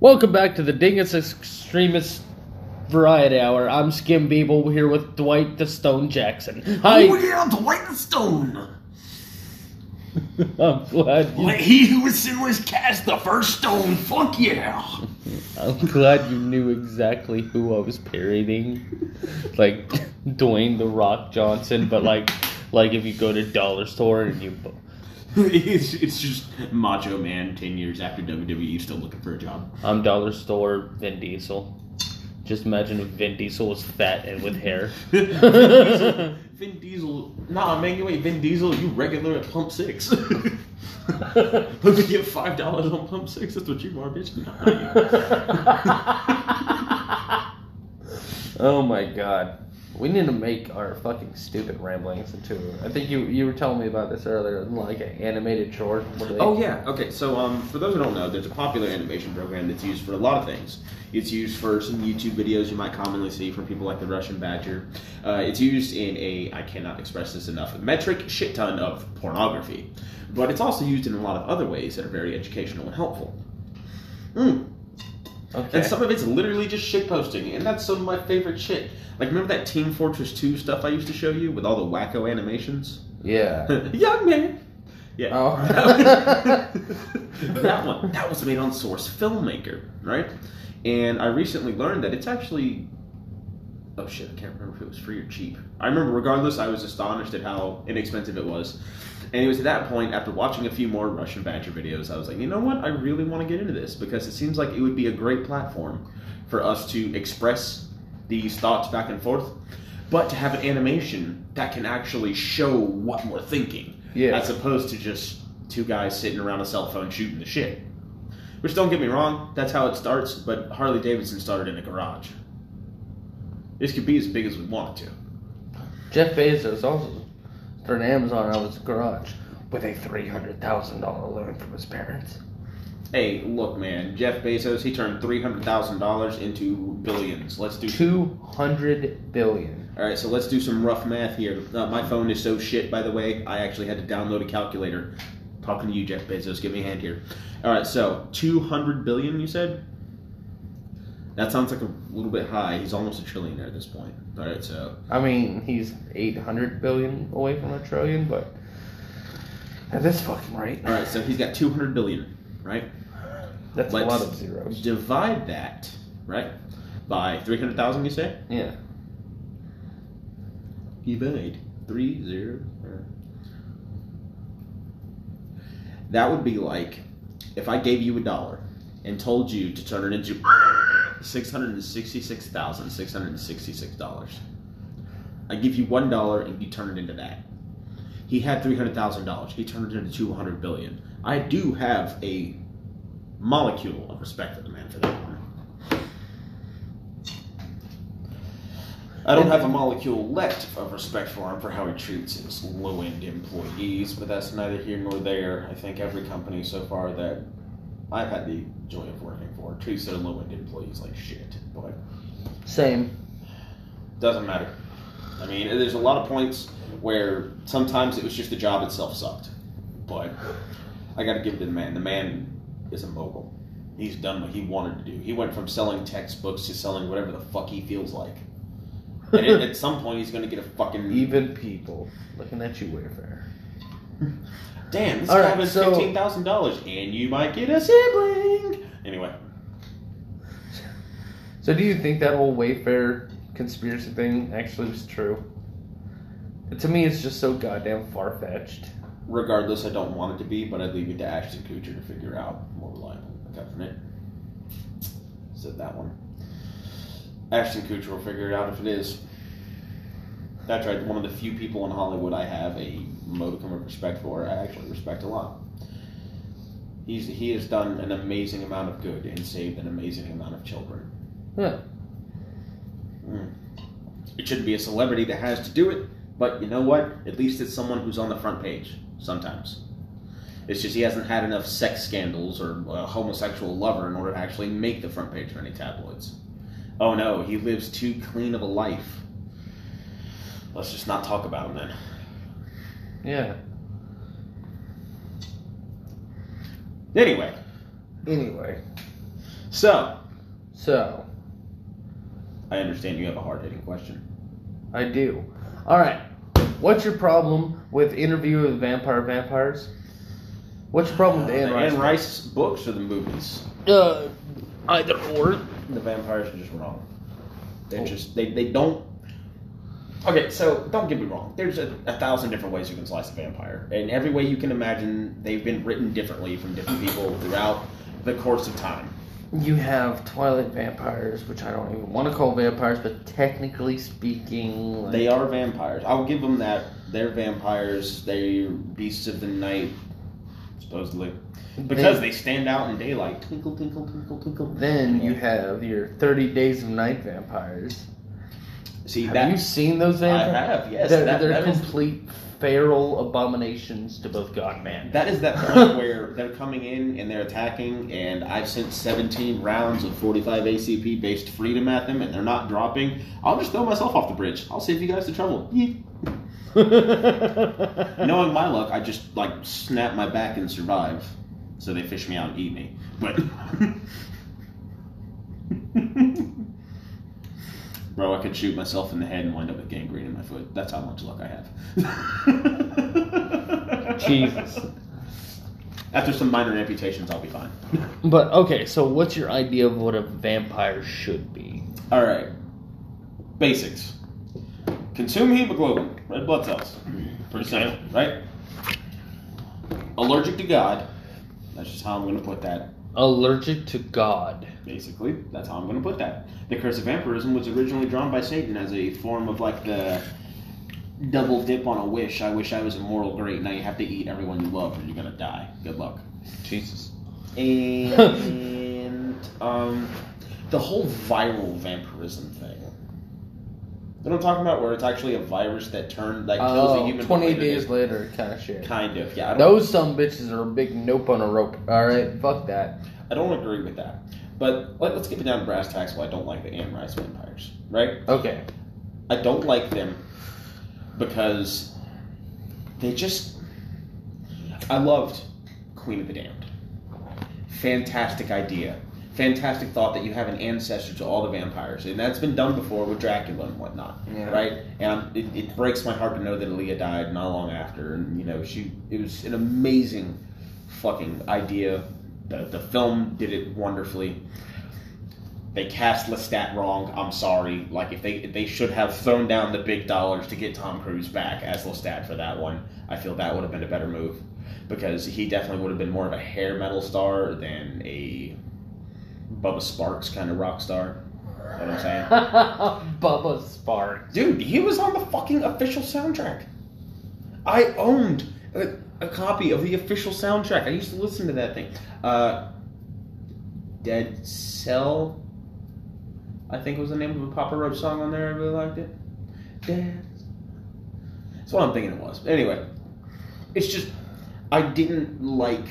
Welcome back to the Dingus Extremist Variety Hour. I'm Skim Beeble here with Dwight the Stone Jackson. Hi. Oh yeah, Dwight the Stone. I'm glad you, Let he who is sinless cast the first stone. Fuck yeah. I'm glad you knew exactly who I was parodying. Like Dwayne the Rock Johnson, but like like if you go to dollar store and you it's, it's just Macho Man 10 years after WWE still looking for a job. I'm dollar store Vin Diesel. Just imagine if Vin Diesel was fat and with hair. Vin Diesel. Nah, man, you ain't Vin Diesel. You regular at Pump 6. Let me get $5 on Pump 6. That's what you are, bitch. Nah, oh my god. We need to make our fucking stupid ramblings into. I think you you were telling me about this earlier, like an animated short. Oh yeah. Okay. So um, for those who don't know, there's a popular animation program that's used for a lot of things. It's used for some YouTube videos you might commonly see from people like the Russian Badger. Uh, it's used in a I cannot express this enough metric shit ton of pornography, but it's also used in a lot of other ways that are very educational and helpful. Mm. Okay. And some of it's literally just shit posting, and that's some of my favorite shit. Like remember that Team Fortress 2 stuff I used to show you with all the wacko animations? yeah. Young man. Yeah. Oh. that one. That was made on Source Filmmaker, right? And I recently learned that it's actually. Oh shit! I can't remember if it was free or cheap. I remember, regardless, I was astonished at how inexpensive it was. And it was at that point, after watching a few more Russian Badger videos, I was like, you know what? I really want to get into this because it seems like it would be a great platform for us to express these thoughts back and forth, but to have an animation that can actually show what we're thinking, Yeah. as opposed to just two guys sitting around a cell phone shooting the shit. Which don't get me wrong, that's how it starts, but Harley Davidson started in a garage. This could be as big as we want it to. Jeff Bezos also started Amazon out of his garage with a three hundred thousand dollar loan from his parents. Hey, look, man, Jeff Bezos, he turned three hundred thousand dollars into billions. Let's do Two hundred billion. All right, so let's do some rough math here. Uh, my phone is so shit, by the way. I actually had to download a calculator. Talking to you, Jeff Bezos. Give me a hand here. All right, so two hundred billion. You said that sounds like a little bit high. He's almost a trillionaire at this point. All right, so I mean, he's eight hundred billion away from a trillion, but at this fucking rate, all right, so he's got two hundred billion, right? that's a Let's lot of zeros. Divide that, right, by three hundred thousand. You say Yeah. divide three zero. Uh, that would be like if I gave you a dollar and told you to turn it into six hundred and sixty-six thousand six hundred and sixty-six dollars. I give you one dollar and you turn it into that. He had three hundred thousand dollars. He turned it into 200 billion. I do have a molecule of respect for the man for that one. I don't have a molecule left of respect for him for how he treats his low end employees, but that's neither here nor there. I think every company so far that I've had the joy of working for two their low end employees like shit. But Same. doesn't matter. I mean, there's a lot of points where sometimes it was just the job itself sucked. But I got to give it to the man. The man is a mogul. He's done what he wanted to do. He went from selling textbooks to selling whatever the fuck he feels like. And at, at some point, he's going to get a fucking. Even people looking at you, Wayfair. Damn, this All guy right, was so- fifteen thousand dollars, and you might get a sibling. Anyway, So, do you think that whole Wayfair conspiracy thing actually was true? To me, it's just so goddamn far fetched. regardless, I don't want it to be, but I'd leave it to Ashton Kutcher to figure out more reliable government. Said that one. Ashton Kutcher will figure it out if it is. That's right. One of the few people in Hollywood I have a modicum of respect for. I actually respect a lot. He's he has done an amazing amount of good and saved an amazing amount of children. Huh. Mm. It shouldn't be a celebrity that has to do it, but you know what? At least it's someone who's on the front page sometimes. It's just he hasn't had enough sex scandals or a homosexual lover in order to actually make the front page for any tabloids. Oh no, he lives too clean of a life. Let's just not talk about him then. Yeah. Anyway, Anyway. So, So, I understand you have a hard hitting question. I do. All right. What's your problem with Interview with Vampire Vampires? What's your problem with Anne the Rice? Anne Rice books or the movies? Uh, either or. The vampires are just wrong. They're Oh. just they, they don't. Okay, so don't get me wrong. There's a, a thousand different ways you can slice a vampire, and every way you can imagine, they've been written differently from different people throughout the course of time. You have Twilight vampires, which I don't even want to call vampires, but technically speaking, like, They are vampires. I'll give them that. They're vampires. They're beasts of the night, supposedly, because they stand out in daylight. Twinkle, twinkle, twinkle, twinkle. Then you have your 30 Days of Night vampires. See Have that you seen those I have. Yes, they're that, they're that is complete feral abominations to both God and man. That is that point where they're coming in and they're attacking, and I've sent 17 rounds of 45 ACP based freedom at them, and they're not dropping. I'll just throw myself off the bridge. I'll save you guys the trouble. Knowing my luck, I just like snap my back and survive. So they fish me out and eat me. But. Bro, I could shoot myself in the head and wind up with gangrene in my foot. That's how much luck I have. Jesus. After some minor amputations, I'll be fine. But okay, so what's your idea of what a vampire should be? All right. Basics. Consume hemoglobin, red blood cells. Pretty Okay. simple, right? Allergic to God. That's just how I'm going to put that. Allergic to God. Basically, that's how I'm going to put that. The curse of vampirism was originally drawn by Satan as a form of like the double dip on a wish. I wish I was immortal. Great. Now you have to eat everyone you love, or you're going to die. Good luck. Jesus. and um, the whole viral vampirism thing. You know what I'm talking about? Where it's actually a virus that turned that kills a Oh, human. 20 days did- later kind of shit. Kind of, yeah. I don't, Those some bitches are a big nope on a rope. Alright, fuck that. I don't agree with that. But let, let's get it down to brass tacks. Why I don't like the Anne Rice vampires, right? Okay. I don't like them because they just. I loved Queen of the Damned. Fantastic idea. Fantastic thought that you have an ancestor to all the vampires. And that's been done before with Dracula and whatnot. Yeah. Right? And it, it breaks my heart to know that Aaliyah died not long after. And, you know, she it was an amazing fucking idea. The, the film did it wonderfully they cast Lestat wrong. I'm sorry. Like if they they should have thrown down the big dollars to get Tom Cruise back as Lestat for that one. I feel that would have been a better move because he definitely would have been more of a hair metal star than a Bubba Sparks kind of rock star. You know what I'm saying? Bubba Sparks. Dude, he was on the fucking official soundtrack. I owned a, a copy of the official soundtrack. I used to listen to that thing. Uh, Dead Cell, I think was the name of a Papa Roach song on there. I really liked it. Dead. That's what I'm thinking it was. Anyway, it's just I didn't like.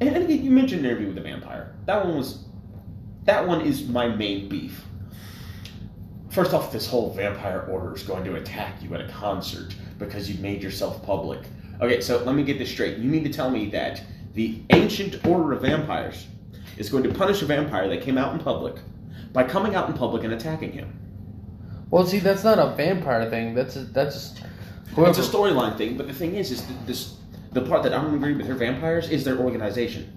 And, again, you mentioned Interview with the Vampire. That one was. That one is my main beef. First off, this whole vampire order is going to attack you at a concert because you made yourself public. Okay, so let me get this straight. You mean to tell me that the ancient order of vampires is going to punish a vampire that came out in public by coming out in public and attacking him? Well, see, that's not a vampire thing. That's a, that's whoever. It's a storyline thing, but the thing is, is this the part that I don't agree with their vampires is their organization.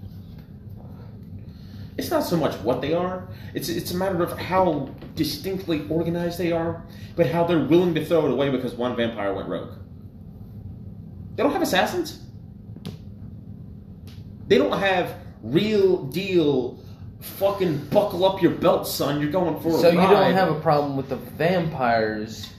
It's not so much what they are; it's it's a matter of how distinctly organized they are, but how they're willing to throw it away because one vampire went rogue. They don't have assassins. They don't have real deal. Fucking buckle up your belt, son. You're going for a So you ride. don't have a problem with the vampires,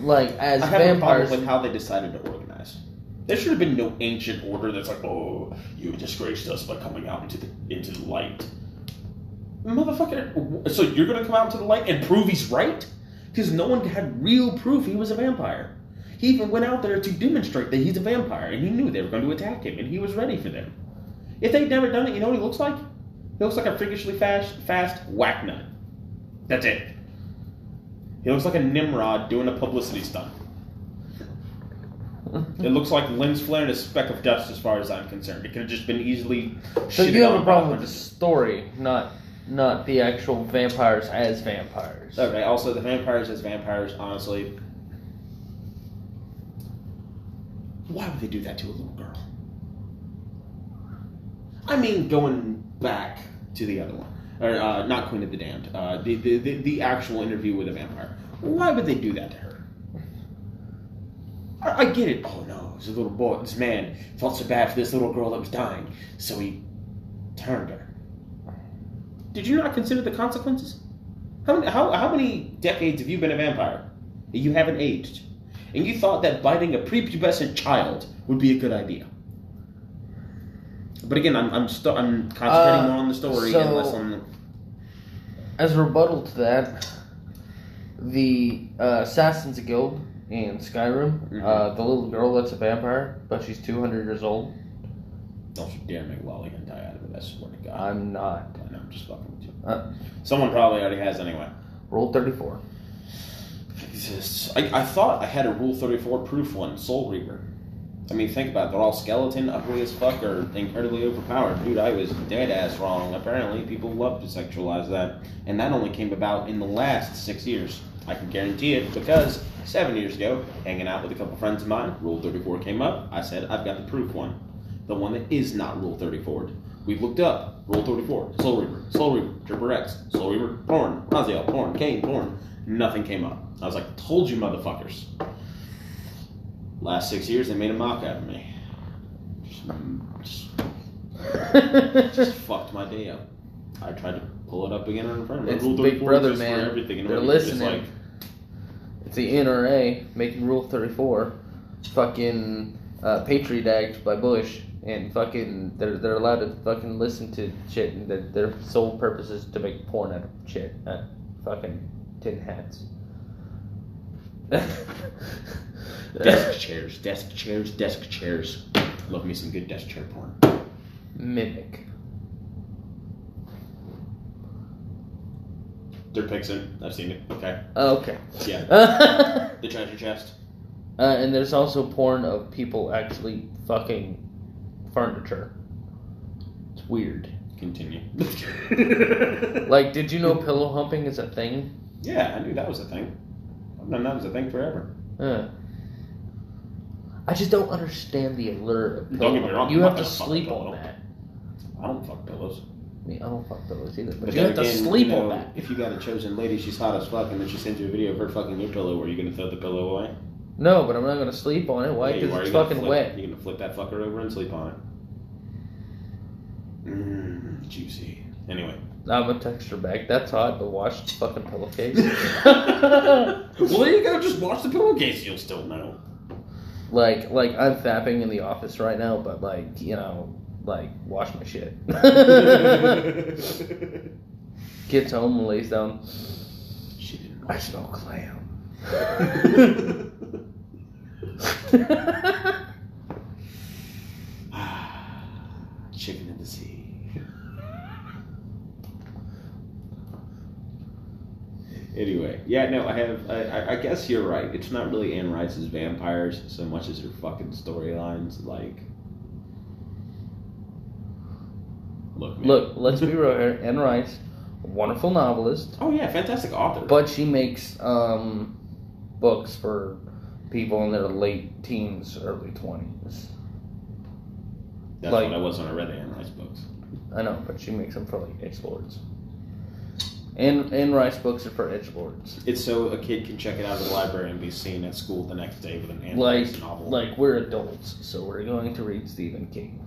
like as I have a problem vampires. with how they decided to organize. There should have been no ancient order that's like, oh, you disgraced us by coming out into the into the light. Motherfucker, so you're gonna come out into the light and prove he's right? Because no one had real proof he was a vampire. He even went out there to demonstrate that he's a vampire, and he knew they were going to attack him, and he was ready for them. If they'd never done it, you know what he looks like? He looks like a freakishly fast, fast whack nut. That's it. He looks like a Nimrod doing a publicity stunt. It looks like lens flare and a speck of dust, as far as I'm concerned. It could have just been easily. so you have a problem with the story, not not the actual vampires as vampires. Okay. Also, the vampires as vampires. Honestly, why would they do that to a little girl? I mean, going back to the other one, or uh, not Queen of the Damned, uh, the, the the the actual interview with a vampire. Why would they do that to her? I, I get it. Oh no, this little boy, this man felt so bad for this little girl that was dying, so he turned her. Did you not consider the consequences? How how, how many decades have you been a vampire? You haven't aged. And you thought that biting a prepubescent child would be a good idea. But again, I'm I'm, I'm concentrating Uh, more on the story so- and less on the. As a rebuttal to that, the uh, Assassins Guild in Skyrim, Mhm. uh, the little girl that's a vampire, but she's 200 years old. Don't you dare make Lolly and die out of it, I swear to God. I'm not. I know, I'm just fucking with you. Uh, Someone probably already has anyway. Rule 34. Exists. I, I thought I had a Rule 34 proof one, Soul Reaver. I mean, think about it. They're all skeleton, ugly as fuck, or incredibly overpowered. Dude, I was dead ass wrong. Apparently, people love to sexualize that. And that only came about in the last six years. I can guarantee it because seven years ago, hanging out with a couple friends of mine, Rule 34 came up. I said, I've got the proof one. The one that is not Rule 34. We looked up Rule 34, Soul Reaver, Soul Reaver, Tripper X, Soul Reaver, porn, Raziel, porn, Kain, porn. Nothing came up. I was like, told you motherfuckers. Last six years, they made a mock out of me. Just, just, just fucked my day up. I tried to pull it up again in front of me. It's Rule Big 34 Brother, man. Everything They're listening. like, It's the NSA making Rule 34. Fucking uh, Patriot Act by Bush. And fucking, they're, they're allowed to fucking listen to shit. And their, their sole purpose is to make porn out of shit. At fucking tin hats. desk chairs, desk chairs, desk chairs. Love me some good desk chair porn. Mimic. Pixin. I've seen it. Okay. Okay. Yeah. uh, The treasure chest. and there's also porn of people actually fucking furniture. It's weird. Continue. Like, did you know pillow humping is a thing? Yeah, I knew that was a thing. I've known that was a thing forever. Uh, I just don't understand the allure of Don't get me wrong, You I'm have not to gonna fuck sleep pillow. on that. I don't fuck pillows. I mean, I don't fuck pillows either, but, But you then have to again, sleep you know, on that. If you got a chosen lady, she's hot as fuck, and then she sends you a video of her fucking your pillow, are you gonna throw the pillow away? No, but I'm not gonna sleep on it. Why? Yeah, you Because are. it's You're gonna fucking flip- wet. You're gonna flip that fucker over and sleep on it. Mmm, juicy. Anyway. I'm gonna text her back. That's hot, but watch the fucking pillowcase. well, there you go. Just watch the pillowcase. You'll still know. like, like I'm fapping in the office right now, but like, you know, like wash my shit. Gets home and lays down. she didn't. I smell clam. Ah, chicken in the sea. Anyway, yeah, no, I have. I, I- guess you're right. It's not really Anne Rice's vampires so much as her fucking storylines. Like, look, man. Look, let's be real here. Anne Rice, wonderful novelist, Oh yeah, fantastic author. but she makes um, books for people in their late teens, early twenties. That's like- what I was when I read the Anne Rice books. I know, but she makes them for like edge And Anne Rice books are for edge lords. It's so a kid can check it out of the library and be seen at school the next day with an Anne Like, Rice novel. like we're adults, so we're going to read Stephen King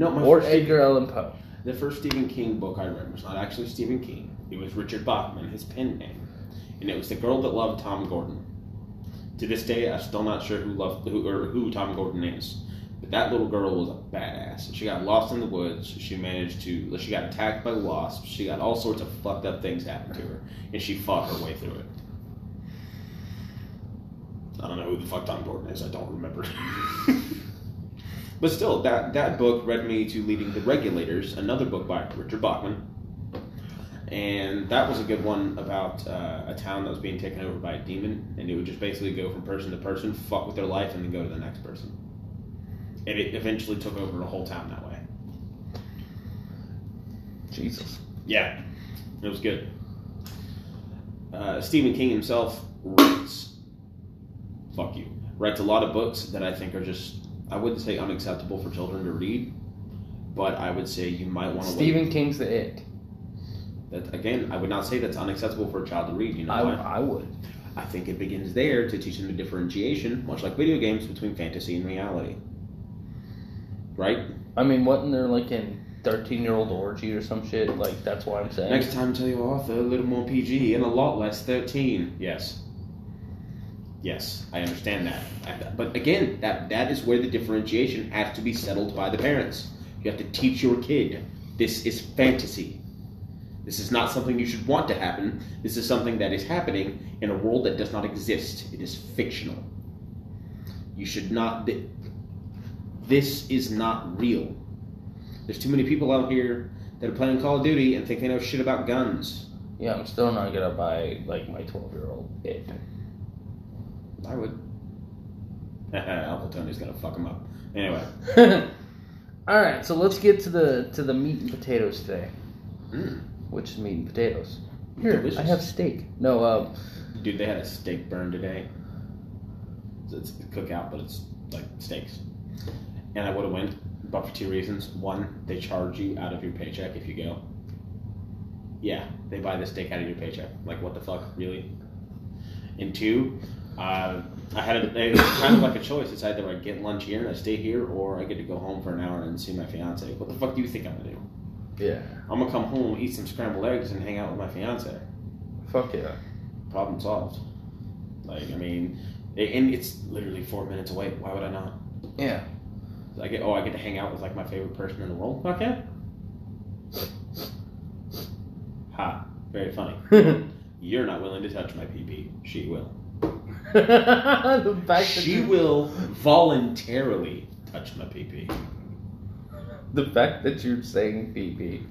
no, my or Edgar Allan Poe. The first Stephen King book I read was not actually Stephen King. It was Richard Bachman, his pen name, and it was the girl that loved Tom Gordon. To this day, I'm still not sure who loved who or who Tom Gordon is. But that little girl was a badass. She got lost in the woods. She managed to. She got attacked by wasps. She got all sorts of fucked up things happen to her, and she fought her way through it. I don't know who the fuck Tom Gordon is. I don't remember. But still, that, that book led me to Leading the Regulators, another book by Richard Bachman. And that was a good one about uh, a town that was being taken over by a demon, and it would just basically go from person to person, fuck with their life, and then go to the next person. And it eventually took over the whole town that way. Jesus. Yeah, it was good. Uh, Stephen King himself writes, fuck you, writes a lot of books that I think are just, I wouldn't say unacceptable for children to read, but I would say you might want to Stephen King's the it. That again, I would not say that's unacceptable for a child to read. You know I? I would. I think it begins there to teach them the differentiation, much like video games, between fantasy and reality. Right? I mean, wasn't there like in 13 year old orgy or some shit? Like, that's why I'm saying. Next time, tell your author a little more PG and a lot less 13. Yes. Yes, I understand that. But again, that that is where the differentiation has to be settled by the parents. You have to teach your kid this is fantasy. This is not something you should want to happen. This is something that is happening in a world that does not exist. It is fictional. You should not. Th- This is not real. There's too many people out here that are playing Call of Duty and think they know shit about guns. Yeah, I'm still not gonna buy like my 12 year old it. I would. Uncle Tony's gonna fuck him up. Anyway. All right, so let's get to the to the meat and potatoes today, Mm. which is meat and potatoes. Here, Delicious. I have steak. No, um, Dude, they had a steak burn today. It's a cookout, but it's like steaks. And I would have went, but for two reasons. One, they charge you out of your paycheck if you go. Yeah, they buy the steak out of your paycheck. Like, what the fuck, really? And two, uh, I had a, it was kind of like a choice. It's either I get lunch here and I stay here, or I get to go home for an hour and see my fiance. What the fuck do you think I'm gonna do? yeah, I'm gonna come home, eat some scrambled eggs, and hang out with my fiance. fuck yeah. Problem solved. Like, I mean, and it's literally four minutes away. Why would I not? Yeah. I get, oh, I get to hang out with like my favorite person in the world. Fuck yeah. Ha! Very funny. You're not willing to touch my PP. She will. the fact that She you, will voluntarily touch my PP. the fact that you're saying PP,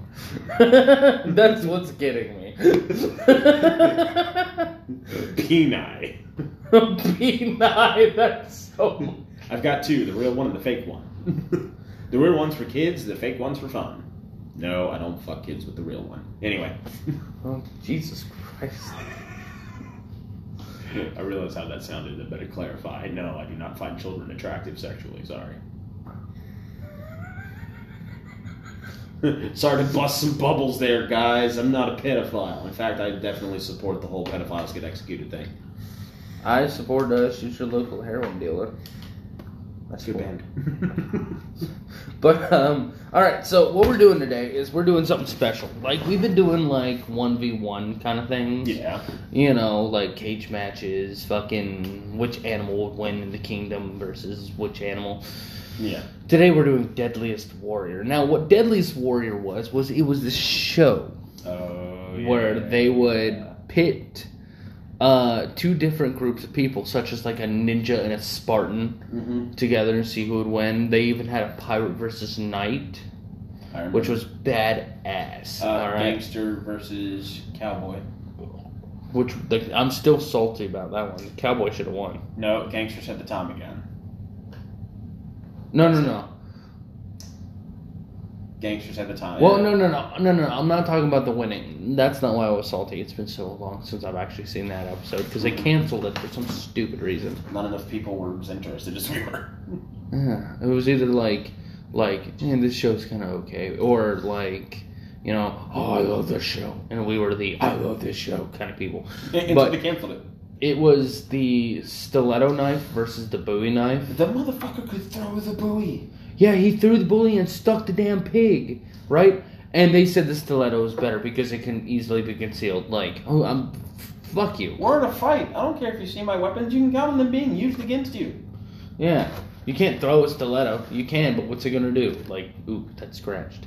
that's what's getting me. Peni. P9, that's so. I've got two: the real one and the fake one. The real one's for kids. The fake one's for fun. No, I don't fuck kids with the real one. Anyway. Oh, Jesus Christ. I realize how that sounded. I better clarify. No, I do not find children attractive sexually. Sorry. Sorry to bust some bubbles there, guys. I'm not a pedophile. In fact, I definitely support the whole pedophiles get executed thing. I support uh, shoot your local heroin dealer. That's cool. band. But um, all right. So what we're doing today is we're doing something special. Like we've been doing like one v one kind of things. yeah. You know, like cage matches. Fucking which animal would win in the kingdom versus which animal. Yeah. Today we're doing Deadliest Warrior. Now, what Deadliest Warrior was was it was this show Oh. where they would pit uh, two different groups of people, such as like a ninja and a Spartan, Mm-hmm. together and see who would win. They even had a pirate versus knight, which was badass. uh, all right, gangster versus cowboy. which like, I'm still salty about that one. Cowboy should have won. No, gangsters had the Tommy gun. No, no, no. Gangsters at the time. Well, no, no, no, no, no. I'm not talking about the winning. That's not why I was salty. It's been so long since I've actually seen that episode because they canceled it for some stupid reason. Not enough people were as interested as we were. Yeah, it was either like, like, man, this show's kind of okay, or like, you know, oh, I love this show, and we were the I love this show kind of people. Until But- they canceled it. It was the stiletto knife versus the Bowie knife. The motherfucker could throw the Bowie. Yeah, he threw the Bowie and stuck the damn pig, right? And they said the stiletto is better because it can easily be concealed. Like, oh, I'm, fuck you. We're in a fight. I don't care if you see my weapons. You can count on them being used against you. Yeah, you can't throw a stiletto. You can, but what's it gonna do? Like, ooh, that's scratched.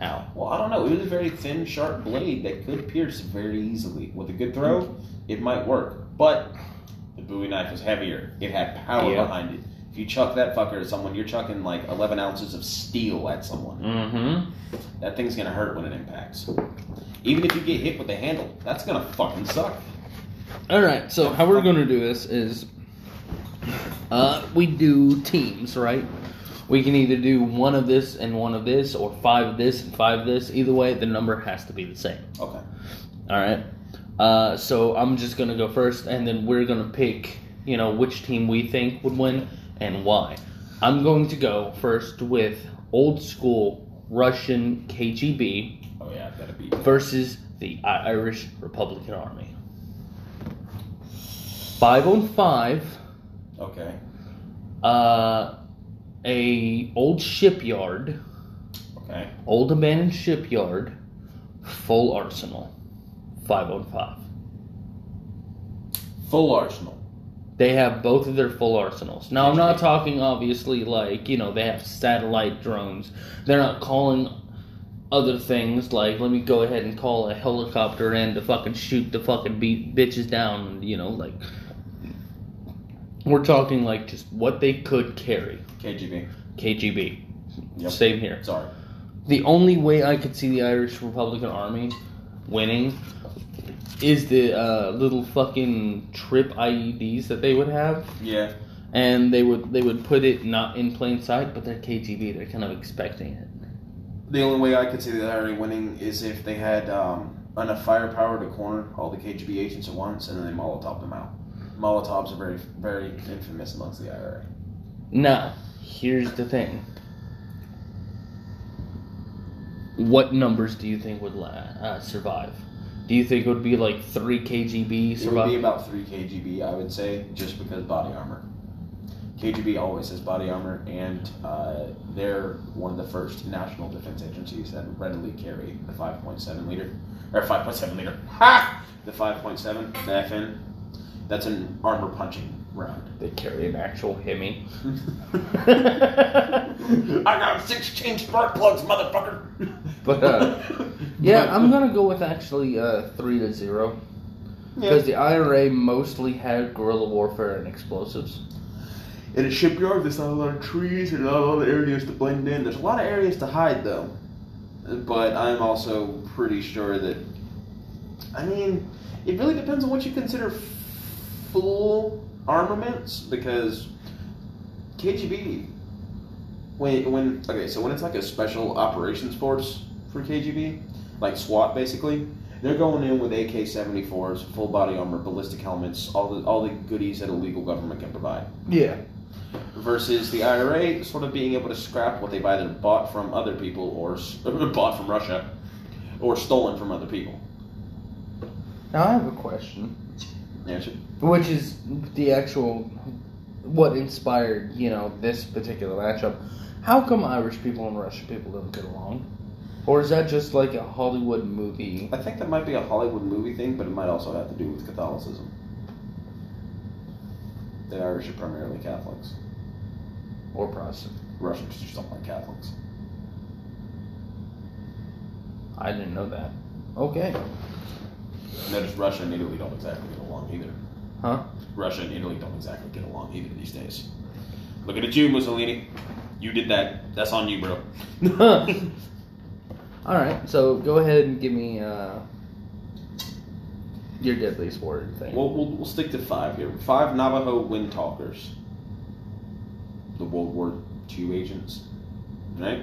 Ow. Well, I don't know. It was a very thin, sharp blade that could pierce very easily. With a good throw, it might work. But the Bowie knife was heavier. It had power Yeah. behind it. If you chuck that fucker at someone, you're chucking like 11 ounces of steel at someone. Mm-hmm. That thing's gonna hurt when it impacts. Even if you get hit with the handle, that's gonna fucking suck. All right. So how we're gonna do this is, uh, we do teams, right? We can either do one of this and one of this, or five of this and five of this. Either way, the number has to be the same. Okay. All right. Uh, so I'm just gonna go first, and then we're gonna pick, you know, which team we think would win and why. I'm going to go first with old school Russian KGB Oh yeah, versus the Irish Republican Army. Five on five. Okay. Uh, a old shipyard, Okay. old abandoned shipyard, full arsenal. Five on five. Full arsenal. They have both of their full arsenals. Now, I'm not talking obviously like, you know, they have satellite drones. They're not calling other things like, let me go ahead and call a helicopter in to fucking shoot the fucking beat bitches down, you know, like. We're talking like just what they could carry. KGB. KGB. Yep. Same here. Sorry. The only way I could see the Irish Republican Army winning is the uh, little fucking trip IEDs that they would have Yeah. and they would they would put it not in plain sight, but they're KGB. They're kind of expecting it. The only way I could see the IRA winning is if they had um, enough firepower to corner all the KGB agents at once, and then they Molotov them out. Molotovs are very, very infamous amongst the IRA. Now, here's the thing. What numbers do you think would la- uh, survive? Do you think it would be like three KGB It would be about three KGB, I would say, just because body armor. KGB always has body armor, and uh, they're one of the first national defense agencies that readily carry the 5.7 liter, or 5.7 liter, ha! The 5.7, the FN. That's an armor punching round. They carry an actual Hemi. I got six chain spark plugs, motherfucker. But uh, yeah, I'm gonna go with actually uh, three to zero because the IRA mostly had guerrilla warfare and explosives. In a shipyard, there's not a lot of trees and not a lot of areas to blend in. There's a lot of areas to hide, though. But I'm also pretty sure that. I mean, it really depends on what you consider full armaments, because KGB. When, when okay, so when it's like a special operations force for KGB, like SWAT basically, they're going in with AK-74s, full body armor, ballistic helmets, all the all the goodies that a legal government can provide Yeah. versus the IRA sort of being able to scrap what they've either bought from other people or bought from Russia or stolen from other people. Now I have a question, Which is the actual what inspired you know this particular matchup. How come Irish people and Russian people don't get along? Or is that just like a Hollywood movie? I think that might be a Hollywood movie thing, but it might also have to do with Catholicism. The Irish are primarily Catholics. Or Protestant? Russians just don't like Catholics. I didn't know that. Okay. Notice Russia and Italy don't exactly along either. Huh? Russia and Italy don't exactly get along either these days. Looking at you, Mussolini. You did that. That's on you, bro. All right, so go ahead and give me uh, your deadliest word thing. We'll, we'll, we'll stick to five here. Five Navajo wind talkers. The World War II agents. Right?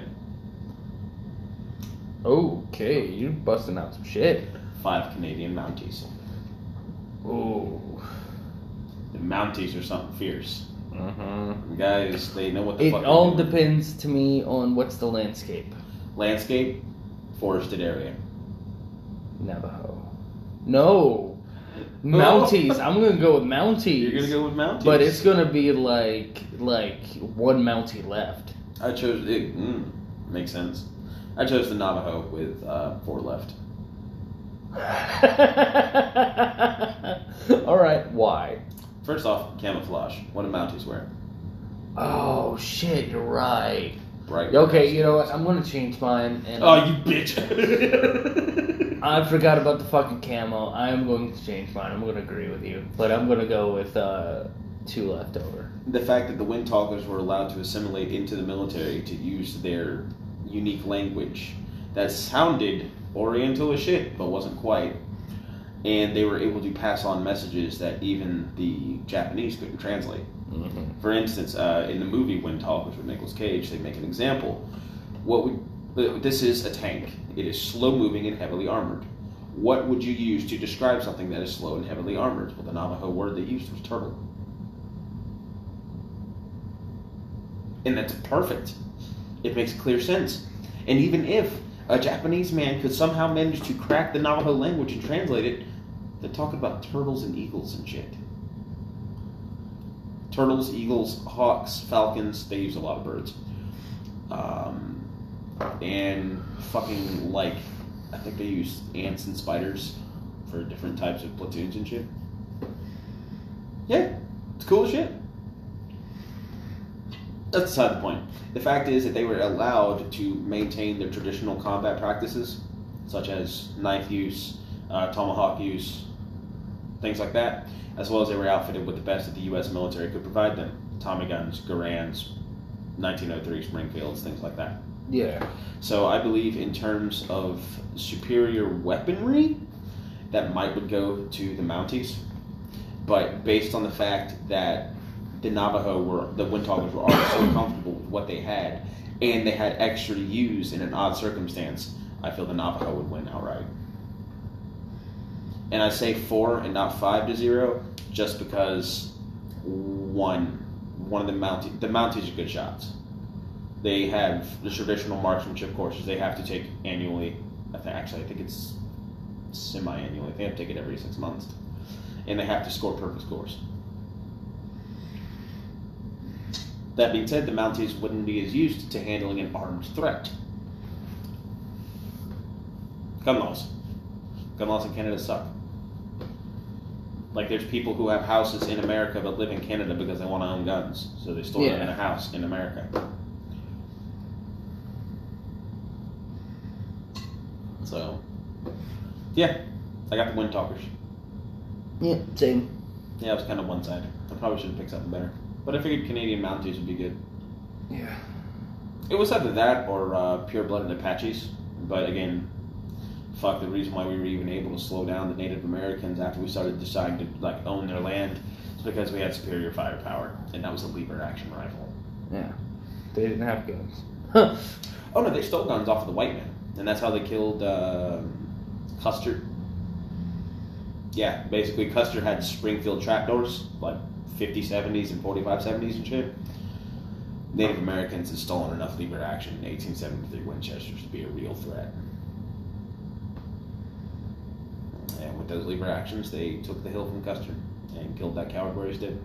okay, you're busting out some shit. Five Canadian Mounties. Ooh. The Mounties are something fierce. Mm-hmm. Guys, they know what the It fuck they're all doing. depends to me on what's the landscape. Landscape, forested area. Navajo. No. No. Mounties. I'm gonna go with Mounties. You're gonna go with Mounties. But it's gonna be like like one Mountie left. I chose it. Mm, makes sense. I chose the Navajo with uh, four left. All right. Why? First off, camouflage. What do Mounties wear? Oh shit! You're right. Bright. Okay, you know what? I'm gonna change mine. And Oh, you bitch! I forgot about the fucking camo. I am going to change mine. I'm gonna agree with you, but I'm gonna go with uh, two left over. the fact that the wind talkers were allowed to assimilate into the military to use their unique language that sounded oriental as shit but wasn't quite and they were able to pass on messages that even the Japanese couldn't translate. Mm-hmm. For instance, uh, in the movie Wind Talkers with Nicolas Cage, they make an example. What would uh, this is a tank? It is slow moving and heavily armored. What would you use to describe something that is slow and heavily armored? Well, the Navajo word they used was turtle, and that's perfect. It makes clear sense. And even if a Japanese man could somehow manage to crack the Navajo language and translate it, they're talking about turtles and eagles and shit. Turtles, eagles, hawks, falcons, they use a lot of birds. Um, and fucking like, I think they use ants and spiders for different types of platoons and shit. Yeah, it's cool as shit. That's beside the point. The fact is that they were allowed to maintain their traditional combat practices, such as knife use, uh, tomahawk use, things like that, as well as they were outfitted with the best that the U.S. military could provide them Tommy guns, Garands, 1903 Springfields, things like that. Yeah. So I believe in terms of superior weaponry, that might would go to the Mounties. But based on the fact that the Navajo were the Windtalkers were already so comfortable with what they had, and they had extra to use in an odd circumstance, I feel the Navajo would win outright. And I say four and not five to zero, just because one one of the Mounties the Mounties are good shots. They have the traditional marksmanship courses they have to take annually. I think actually I think it's semi-annually. They have to take it every six months, and they have to score perfect scores. That being said, the Mounties wouldn't be as used to handling an armed threat. Gun laws. Gun laws in Canada suck. Like there's people who have houses in America but live in Canada because they want to own guns, so they store them in a house in America. So, yeah, I got the Wind Talkers. Yeah. Same. Yeah, it was kind of one sided. I probably should have picked something better. But I figured Canadian Mounties would be good. Yeah. It was either that or uh, pure blooded Apaches. But again, fuck the reason why we were even able to slow down the Native Americans after we started deciding to like own their land is because we had superior firepower, and that was a lever action rifle. Yeah. They didn't have guns. Huh. Oh no, they stole guns off of the white man, and that's how they killed uh, Custer. Yeah, basically Custer had Springfield trapdoors, like 50 70s and 45 70s and shit. Native Americans had stolen enough lever action in 1873 Winchesters to be a real threat. And with those lever actions, they took the hill from Custer and killed that coward where he's dead.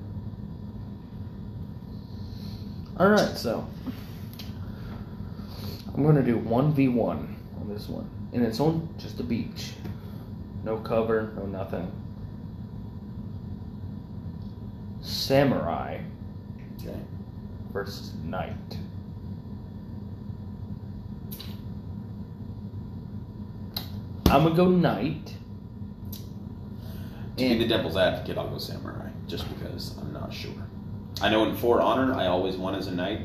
All right. So I'm gonna do one v one on this one, and it's on just the beach. No cover. No nothing. Samurai Okay. versus knight. I'm gonna go knight. To be the devil's advocate, I'll go samurai, just because I'm not sure. I know in For Honor, I always won as a knight,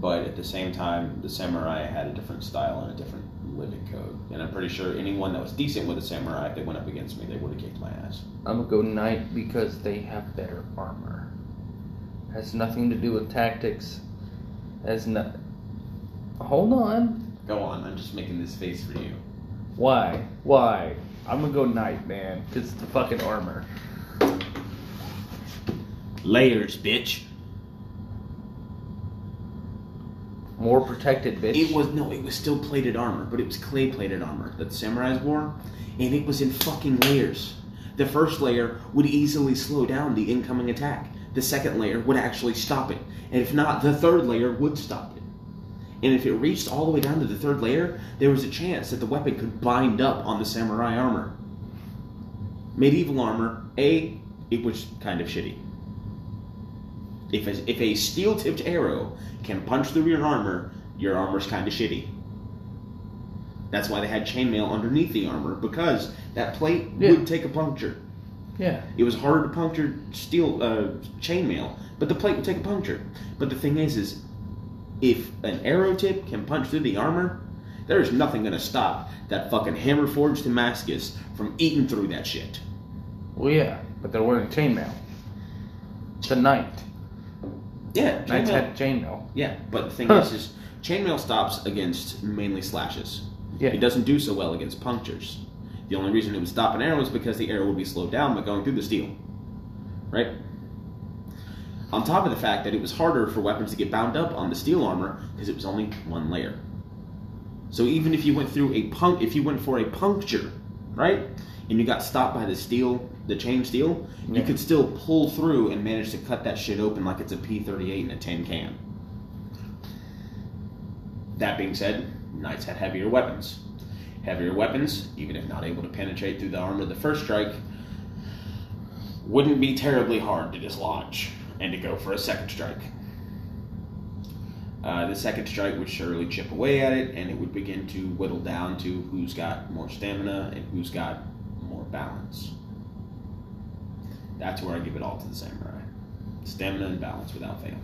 but at the same time, the samurai had a different style and a different living code. And I'm pretty sure anyone that was decent with a samurai, if they went up against me, they would have kicked my ass. I'm gonna go knight because they have better armor. Has nothing to do with tactics. Has not. Hold on. Go on, I'm just making this face for you. Why? Why? I'm gonna go knight, man, because the fucking armor. Layers, bitch. More protected, bitch. It was no, it was still plated armor, but it was clay plated armor that samurais wore, and it was in fucking layers. The first layer would easily slow down the incoming attack. The second layer would actually stop it, and if not, the third layer would stop it. And if it reached all the way down to the third layer, there was a chance that the weapon could bind up on the samurai armor. Medieval armor, A, it was kind of shitty. If a, if a steel tipped arrow can punch through your armor, your armor's kind of shitty. That's why they had chainmail underneath the armor, because that plate Yeah. would take a puncture. yeah. It was hard to puncture steel uh, chainmail, but the plate would take a puncture. But the thing is, is if an arrow tip can punch through the armor, there is nothing going to stop that fucking hammer forged Damascus from eating through that shit. Well, yeah, but they're wearing chainmail. It's Yeah, Knights chainmail. had chainmail. Yeah, but the thing Huh. is, is chainmail stops against mainly slashes. Yeah. It doesn't do so well against punctures. The only reason it would stop an arrow is because the arrow would be slowed down by going through the steel. Right? On top of the fact that it was harder for weapons to get bound up on the steel armor because it was only one layer. So even if you went through a punk, if you went for a puncture, right, and you got stopped by the steel, the chain steel, you could still pull through and manage to cut that shit open like it's a P38 in a tin can. That being said, knights had heavier weapons. Heavier weapons, even if not able to penetrate through the armor the first strike, wouldn't be terribly hard to dislodge and to go for a second strike. Uh, the second strike would surely chip away at it, and it would begin to whittle down to who's got more stamina and who's got more balance. That's where I give it all to the samurai. Stamina and balance without fail.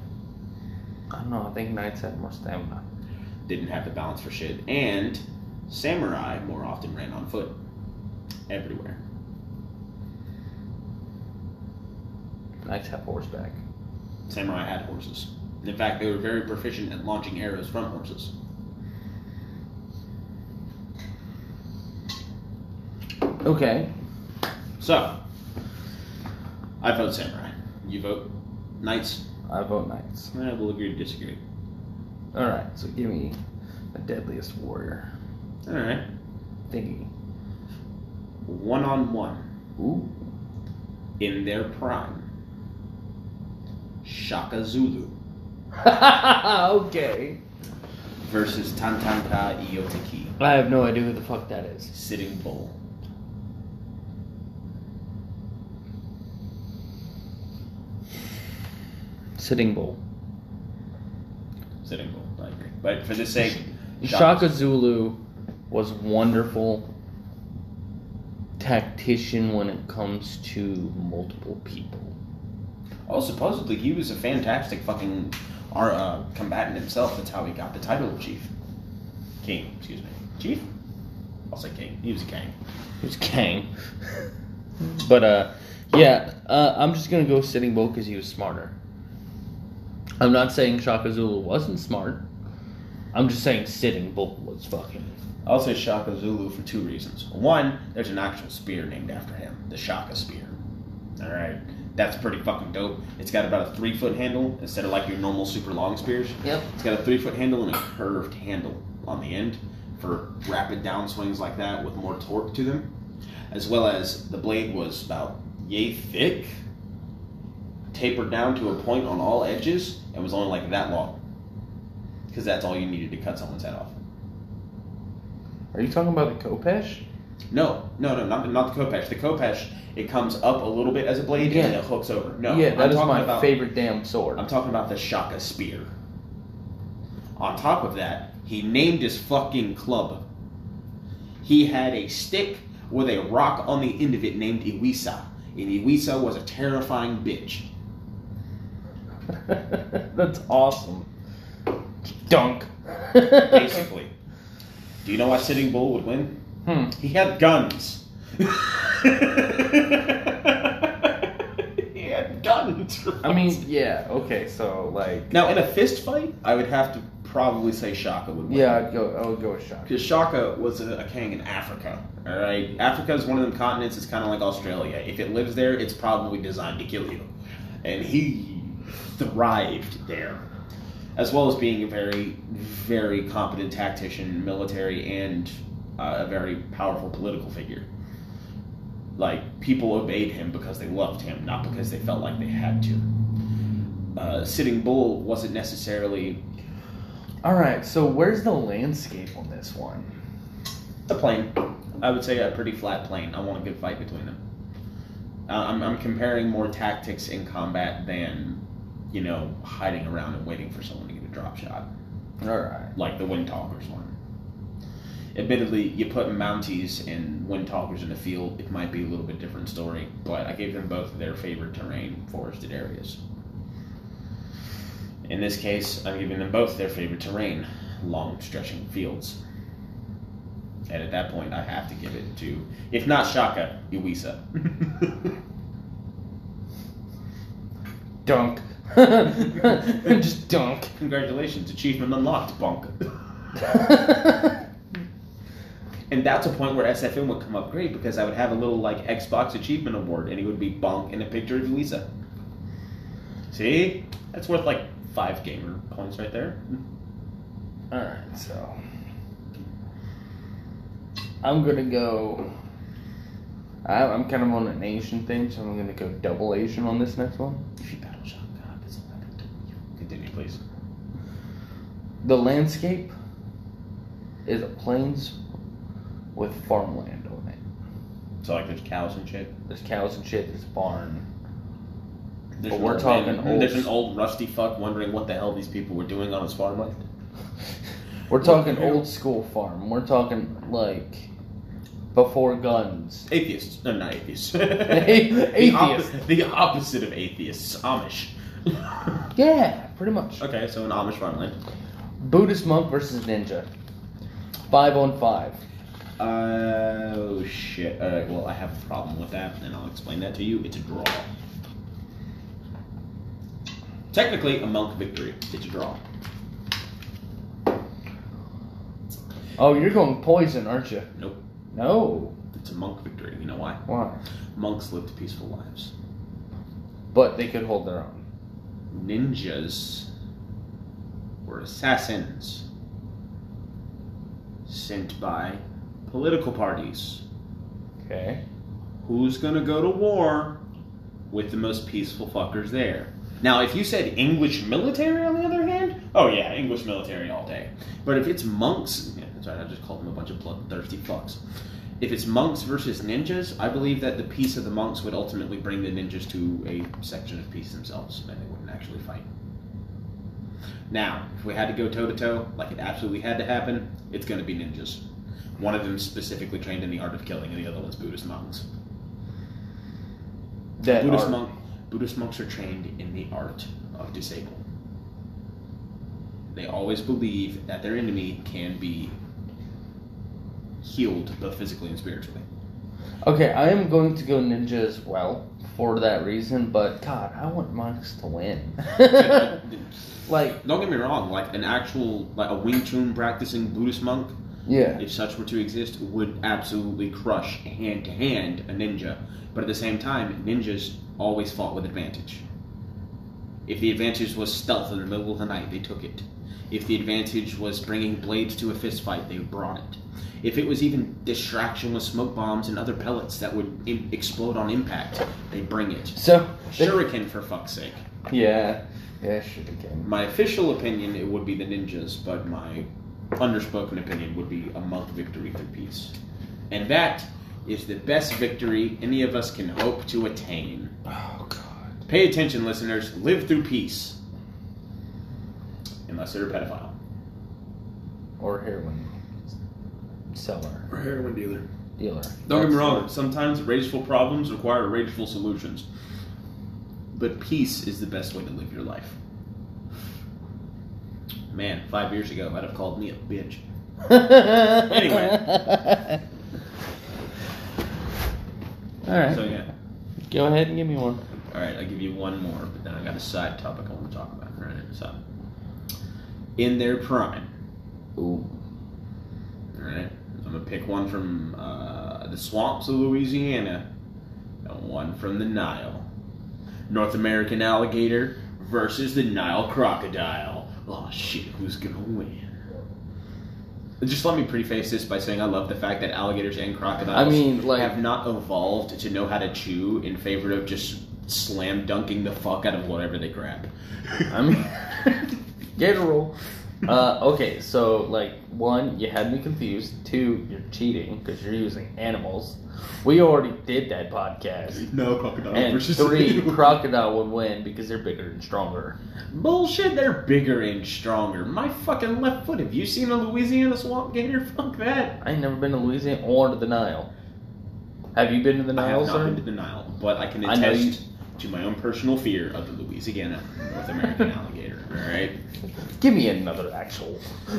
I don't know. I think knights had more stamina. Didn't have the balance for shit. And samurai more often ran on foot. Everywhere. Knights have horseback. Samurai had horses. In fact, they were very proficient at launching arrows from horses. Okay. So, I vote samurai. You vote knights. I vote knights. Eh, we'll agree to disagree. All right. So give me the deadliest warrior. All right. Thingy. One on one Ooh. in their prime. Shaka Zulu okay. versus Tatanka Iyotake. I have no idea who the fuck that is. Sitting Bull. Sitting Bull. Sitting Bull. I agree. But for the sake, Shaka Zulu was wonderful tactician when it comes to multiple people. Oh, supposedly he was a fantastic fucking our, uh, combatant himself. That's how he got the title of chief. King, excuse me. Chief? I'll say king. He was a king. He was king. but uh yeah, uh, I'm just gonna go Sitting Bull because he was smarter. I'm not saying Shaka Zulu wasn't smart. I'm just saying Sitting Bull was fucking. I'll say Shaka Zulu for two reasons. One, there's an actual spear named after him, the Shaka spear. All right, that's pretty fucking dope. It's got about a three foot handle instead of like your normal super long spears. Yep. It's got a three foot handle and a curved handle on the end for rapid downswings like that with more torque to them, as well as the blade was about yay thick, tapered down to a point on all edges, and was only like that long. Because that's all you needed to cut someone's head off. Are you talking about the Khopesh? No, no, no, not, not the Khopesh. The Khopesh, it comes up a little bit as a blade Yeah. and it hooks over. No, yeah, that is my about, favorite damn sword. I'm talking about the Shaka spear. On top of that, he named his fucking club. He had a stick with a rock on the end of it named Iwisa. And Iwisa was a terrifying bitch. That's awesome. Dunk. Basically. Do you know why Sitting Bull would win? Hmm. He had guns. he had guns. I mean, yeah. Okay, so like, Now, in a fist fight, I would have to probably say Shaka would win. yeah, I'd go. I would go with Shaka. Because Shaka was a, a king in Africa. All right, Africa is one of them continents. It's kind of like Australia. If it lives there, it's probably designed to kill you, and he thrived there, as well as being a very, very competent tactician, military, and uh, a very powerful political figure. Like people obeyed him because they loved him, not because they felt like they had to. Uh, Sitting Bull wasn't necessarily All right, so where's the landscape on this one? A plane. I would say a pretty flat plane. I want a good fight between them. Uh, I'm, I'm comparing more tactics in combat than, you know, hiding around and waiting for someone to get a drop shot, All right. like the Windtalkers one. Admittedly, you put Mounties and Windtalkers in the field, it might be a little bit different story, but I gave them both their favorite terrain, forested areas. In this case, I'm giving them both their favorite terrain, long stretching fields. And at that point, I have to give it to, if not Shaka, Iwisa. Dunk. Just dunk. Congratulations, achievement unlocked, bunk. And that's a point where SFM would come up great because I would have a little like Xbox achievement award, and it would be bonk and a picture of Lisa. See, that's worth like five gamer points right there. Alright, so. I'm gonna go. I, I'm kind of on an Asian thing, so I'm gonna go double Asian on this next one. If you battle shot God, that's a weapon. Continue, please. The landscape is a plains with farmland on it. So like there's cows and shit. There's cows and shit. There's a barn. There's But an we're old talking man- old- There's an old rusty fuck wondering what the hell these people were doing on his farmland. We're talking old school farm. We're talking like before guns. Atheists. No, not atheists. Atheists. The, oppo- the opposite of atheists. Amish. Yeah, pretty much. okay, so an Amish farmland. Buddhist monk versus ninja. Five on five. Uh, oh shit. Alright, well, I have a problem with that, and I'll explain that to you. It's a draw. Technically, a monk victory. It's a draw. Oh, you're going poison, aren't you? Nope. No. It's a monk victory. You know why? Why? Monks lived peaceful lives. But they could hold their own. Ninjas were assassins sent by political parties. Okay. Who's gonna go to war with the most peaceful fuckers there? Now, if you said English military, on the other hand, oh yeah, English military all day. But if it's monks, yeah, that's right, I just called them a bunch of bloodthirsty fucks. If it's monks versus ninjas, I believe that the peace of the monks would ultimately bring the ninjas to a section of peace themselves, and they wouldn't actually fight. Now, if we had to go toe to toe, like it absolutely had to happen, it's going to be ninjas. One of them specifically trained in the art of killing, and the other one's Buddhist monks. That Buddhist monk Buddhist monks are trained in the art of disable. They always believe that their enemy can be healed both physically and spiritually. Okay, I am going to go ninja as well for that reason, but God, I want monks to win. like, Don't get me wrong, like an actual like a Wing Chun practicing Buddhist monk, yeah. if such were to exist, would absolutely crush hand to hand a ninja. But at the same time, ninjas always fought with advantage. If the advantage was stealth in the middle of the night, they took it. If the advantage was bringing blades to a fist fight, they brought it. If it was even distraction with smoke bombs and other pellets that would Im- explode on impact, they bring it. So, Shuriken, for fuck's sake. yeah, yeah, again. My official opinion, it would be the ninjas, but my underspoken opinion would be a monk victory through peace. And that is the best victory any of us can hope to attain. Oh God. Pay attention, listeners. Live through peace. Unless they're a pedophile. Or heroin seller, Or heroin dealer. dealer. Don't get me wrong, sometimes rageful problems require rageful solutions. But peace is the best way to live your life. Man, five years ago, I'd have called me a bitch. anyway. All right. So, yeah. Go ahead and give me one. Alright, I'll give you one more, but then I got a side topic I want to talk about. Right? So, in their prime, Ooh. alright, I'm to pick one from uh, the swamps of Louisiana and one from the Nile. North American alligator versus the Nile crocodile. Oh shit, who's gonna win? Just let me preface this by saying I love the fact that alligators and crocodiles I mean, like- have not evolved to know how to chew in favor of just slam dunking the fuck out of whatever they grab. I mean, get a roll. Uh, okay, so like one, you had me confused. Two, you're cheating because you're using animals. We already did that podcast. No crocodile And versus three, crocodile would win because they're bigger and stronger. Bullshit, they're bigger and stronger. My fucking left foot. Have you seen a Louisiana swamp gator? Fuck that. I ain't never been to Louisiana or to the Nile. Have you been to the Nile, I have not sir? been to the Nile, but I can I attest to my own personal fear of the Louisiana North American alligator. All right, Give me another actual.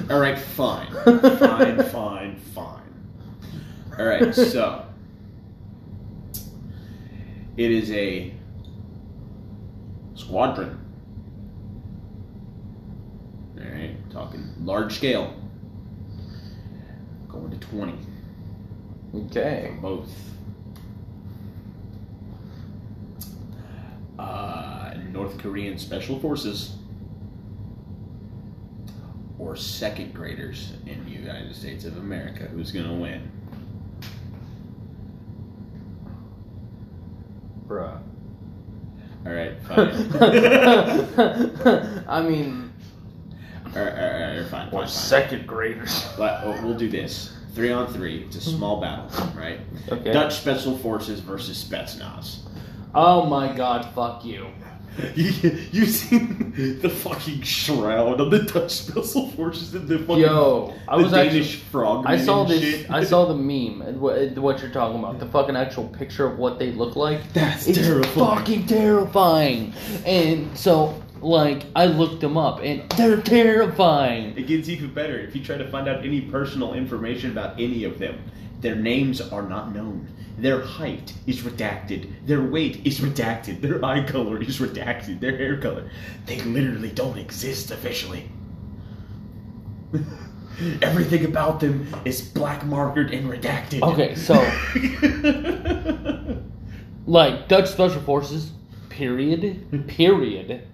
all right, fine, fine, fine, fine. All right, so it is a squadron. All right, talking large scale. Going to twenty. Okay. Both. Uh, North Korean Special Forces or second graders in the United States of America. Who's going to win? Bruh. All right, fine. I mean, all right, all right, all right, fine, fine, fine. second graders. But uh, we'll do this. Three on three. It's a small battle, right? Okay. Dutch Special Forces versus Spetsnaz. Oh my god, fuck you. You, you seen the fucking shroud of the Dutch Special Forces and the fucking Yo, I the was Danish actually. frog. I saw this. Shit. I saw the meme what you're talking about. The fucking actual picture of what they look like. That's It's terrifying. fucking terrifying. And so, like, I looked them up, and they're terrifying. It gets even better if you try to find out any personal information about any of them. Their names are not known. Their height is redacted. Their weight is redacted. Their eye color is redacted. Their hair color. They literally don't exist officially. Everything about them is black markered and redacted. Okay, so like Dutch Special Forces, period, period.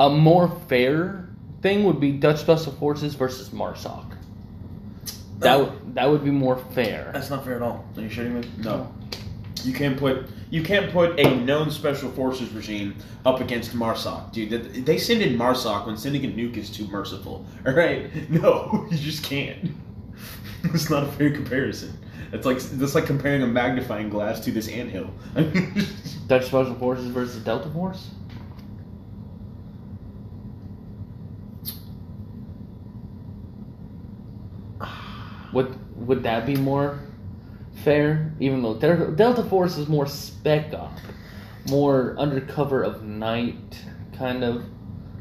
A more fair thing would be Dutch Special Forces versus Marsoc. That oh. would that would be more fair. That's not fair at all. Are you shitting me? No. You can't put you can't put a known special forces regime up against Marsoc, dude. They- They send in Marsoc when sending a nuke is too merciful. All right, no, you just can't. It's not a fair comparison. It's like that's like comparing a magnifying glass to this anthill. Dutch Special Forces versus Delta Force. Would would that be more fair? Even though Del- Delta Force is more spec op, more undercover of night, kind of.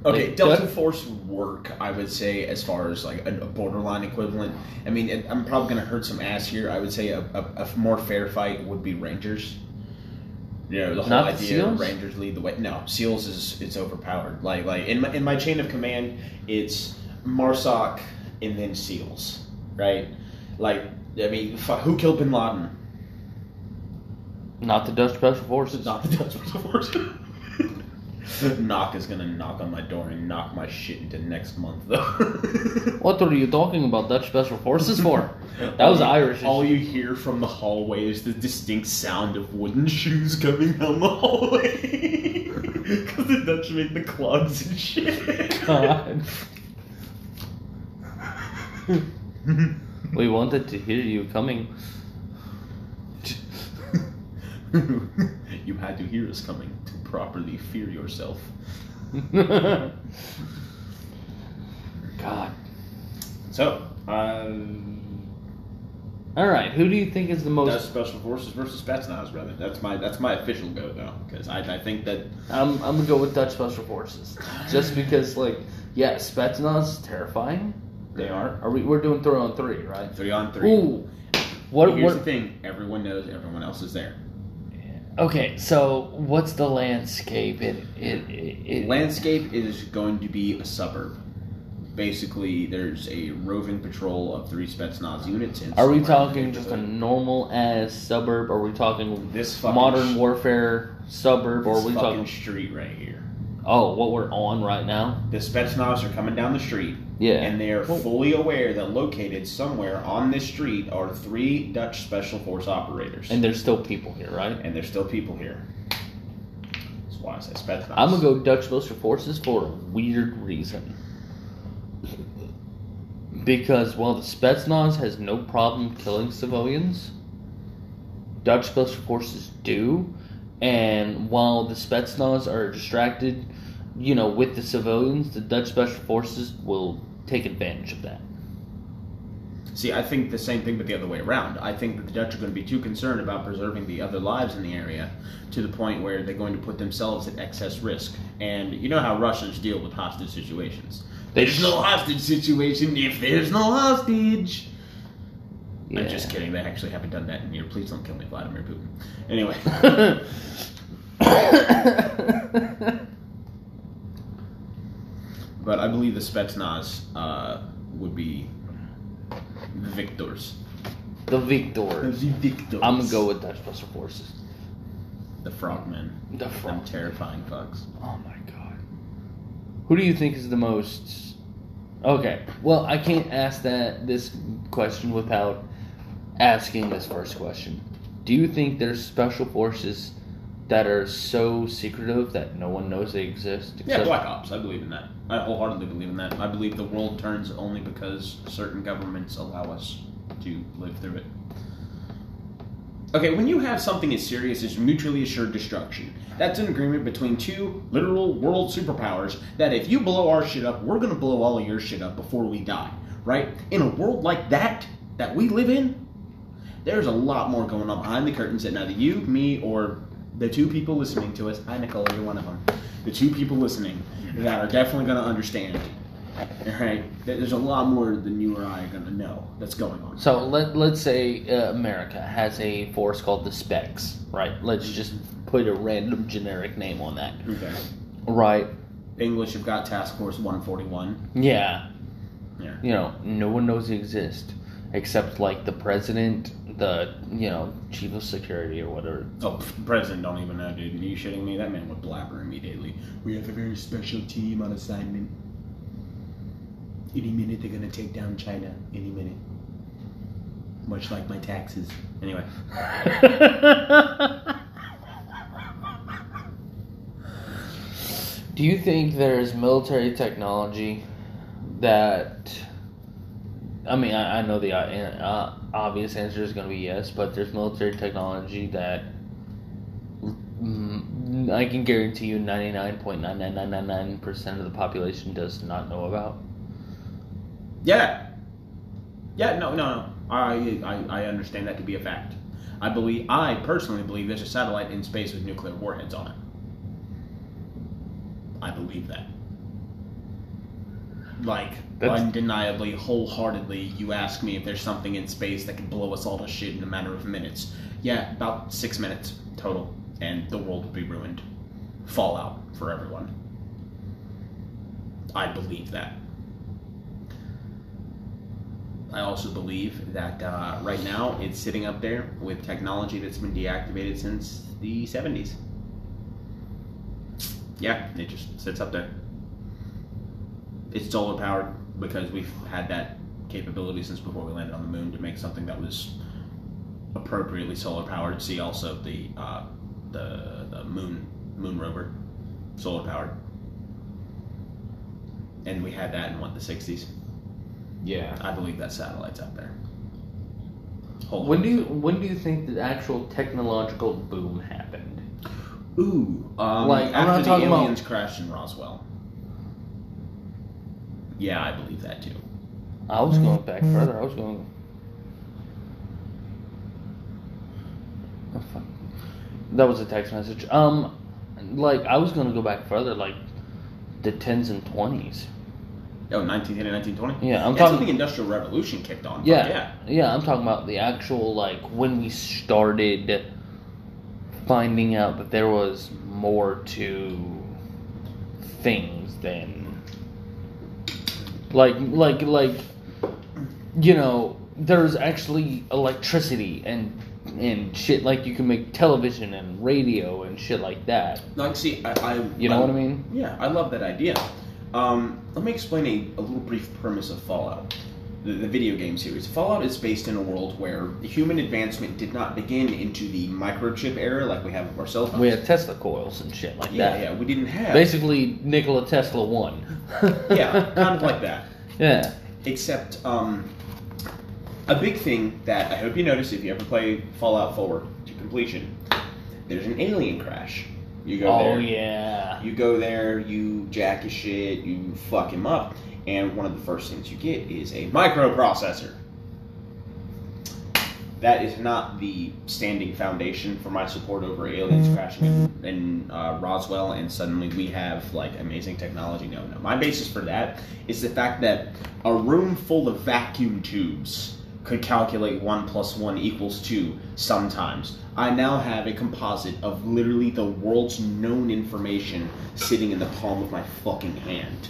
Okay, Like, Delta Force work, I would say, as far as like a, a borderline equivalent. I mean, it, I'm probably going to hurt some ass here. I would say a, a, a more fair fight would be Rangers. You know, the whole Not the idea SEALs? Rangers lead the way. No, SEALs is it's overpowered. Like like in my in my chain of command, it's Marsoc and then SEALs, right? Like I mean, fuck, who killed Bin Laden? Not the Dutch Special Forces. Not the Dutch Special Forces. knock is gonna knock on my door and knock my shit into next month though. What are you talking about Dutch Special Forces for? That was All you- Irish. All you hear from the hallway is the distinct sound of wooden shoes coming down the hallway. Because the Dutch make the clogs and shit. God. We wanted to hear you coming. you had to hear us coming to properly fear yourself. God. So, um, All right, who do you think is the that's most? Special Forces versus Spetsnaz, brother. That's my that's my official go though, because I, I think that I'm I'm gonna go with Dutch Special Forces, just because like yeah, Spetsnaz is terrifying. They aren't. Are we? We're doing three on three, right? three on three. Ooh. What? Here's what the thing: everyone knows everyone else is there. okay, so what's the landscape? It it it. it Landscape is going to be a suburb. Basically, there's a roving patrol of three Spetsnaz units. In are we somewhere in the talking just a normal ass suburb? Or are we talking this modern sh- warfare suburb? Or are we talking? street right here? Oh, what we're on right now? The Spetsnaz are coming down the street, Yeah. and they are fully aware that located somewhere on this street are three Dutch Special Force operators, And there's still people here, right? and there's still people here. That's why I say Spetsnaz. I'm gonna go Dutch Special Forces for a weird reason. Because while the Spetsnaz has no problem killing civilians, Dutch Special Forces do. And while the Spetsnaz are distracted, you know, with the civilians, the Dutch Special Forces will take advantage of that. See, I think the same thing, but the other way around. I think that the Dutch are going to be too concerned about preserving the other lives in the area to the point where they're going to put themselves at excess risk. And you know how Russians deal with hostage situations. They There's sh- no hostage situation if there's no hostage. I'm just kidding. They actually haven't done that in years. Please don't kill me, Vladimir Putin. Anyway, but I believe the Spetsnaz uh, would be the victors. the Victors. victors. I'm gonna go with Dutch Special Forces. the frogmen. The Them front. terrifying fucks. Oh my god. Who do you think is the most? Okay, well, I can't ask that this question without asking this first question. Do you think there's special forces that are so secretive that no one knows they exist? Yeah, Black Ops. I believe in that. I wholeheartedly believe in that. I believe the world turns only because certain governments allow us to live through it. Okay, when you have something as serious as mutually assured destruction, that's an agreement between two literal world superpowers that if you blow our shit up, we're gonna blow all of your shit up before we die, right? In a world like that, that we live in, there's a lot more going on behind the curtains that neither you, me, or the two people listening to us, hi Nicole, you're one of them, the two people listening that are definitely going to understand. Right? There's a lot more than you or I are going to know that's going on. So let let's say uh, America has a force called the Specs, right? Let's just put a random generic name on that, Okay. right? English you've got Task Force 141. Yeah, Yeah. you know, no one knows they exist except like the president, the you know chief of security or whatever. Oh, President don't even know, dude. Are you shitting me? That man would blabber immediately. We have a very special team on assignment. Any minute they're gonna take down China. Any minute. Much like my taxes. Anyway. Do you think there's military technology that? I mean, I, I know the uh, uh, obvious answer is going to be yes, but there's military technology that mm, I can guarantee you 99.99999% of the population does not know about. Yeah. Yeah, no, no, no. I, I, I understand that to be a fact. I believe, I personally believe there's a satellite in space with nuclear warheads on it. I believe that. Like, That's- undeniably, wholeheartedly, you ask me if there's something in space that could blow us all to shit in a matter of minutes. Yeah, about six minutes total, and the world would be ruined. Fallout for everyone. I believe that. I also believe that uh, right now it's sitting up there with technology that's been deactivated since the 70s. Yeah, it just sits up there. It's solar powered because we've had that capability since before we landed on the moon to make something that was appropriately solar powered. See also the uh, the the moon moon rover, solar powered, and we had that in what the 60s. Yeah. I believe that satellite's out there. When do you when do you think the actual technological boom happened? Ooh, um, Like, I'm after not the talking about- aliens crashed in Roswell. Yeah, I believe that too. I was going back further. I was going. Oh, fuck. That was a text message. Um, like I was going to go back further, like the tens and twenties. Oh, 1910 and 1920? Yeah, I'm That's talking- the Industrial Revolution kicked on. Yeah, yeah. yeah, I'm talking about the actual like when we started finding out that there was more to things than like like like you know there's actually electricity and and shit like you can make television and radio and shit like that. Like, see, I, I You know what I mean? Yeah, I love that idea. Um, let me explain a, a little brief premise of Fallout, the, the video game series. Fallout is based in a world where human advancement did not begin into the microchip era like we have with our cell phones. We had Tesla coils and shit like yeah, that. yeah, we didn't have. Basically, Nikola Tesla won. yeah, kind of like that. Yeah. Except, um, a big thing that I hope you notice if you ever play Fallout 4 to completion, there's an alien crash. You go Oh there. Oh yeah. You go there, you jack his shit, you fuck him up, and one of the first things you get is a microprocessor. That is not the standing foundation for my support over aliens crashing in, in uh, Roswell, and suddenly we have like amazing technology. No, no. My basis for that is the fact that a room full of vacuum tubes could calculate 1 plus 1 equals 2 sometimes. I now have a composite of literally the world's known information sitting in the palm of my fucking hand.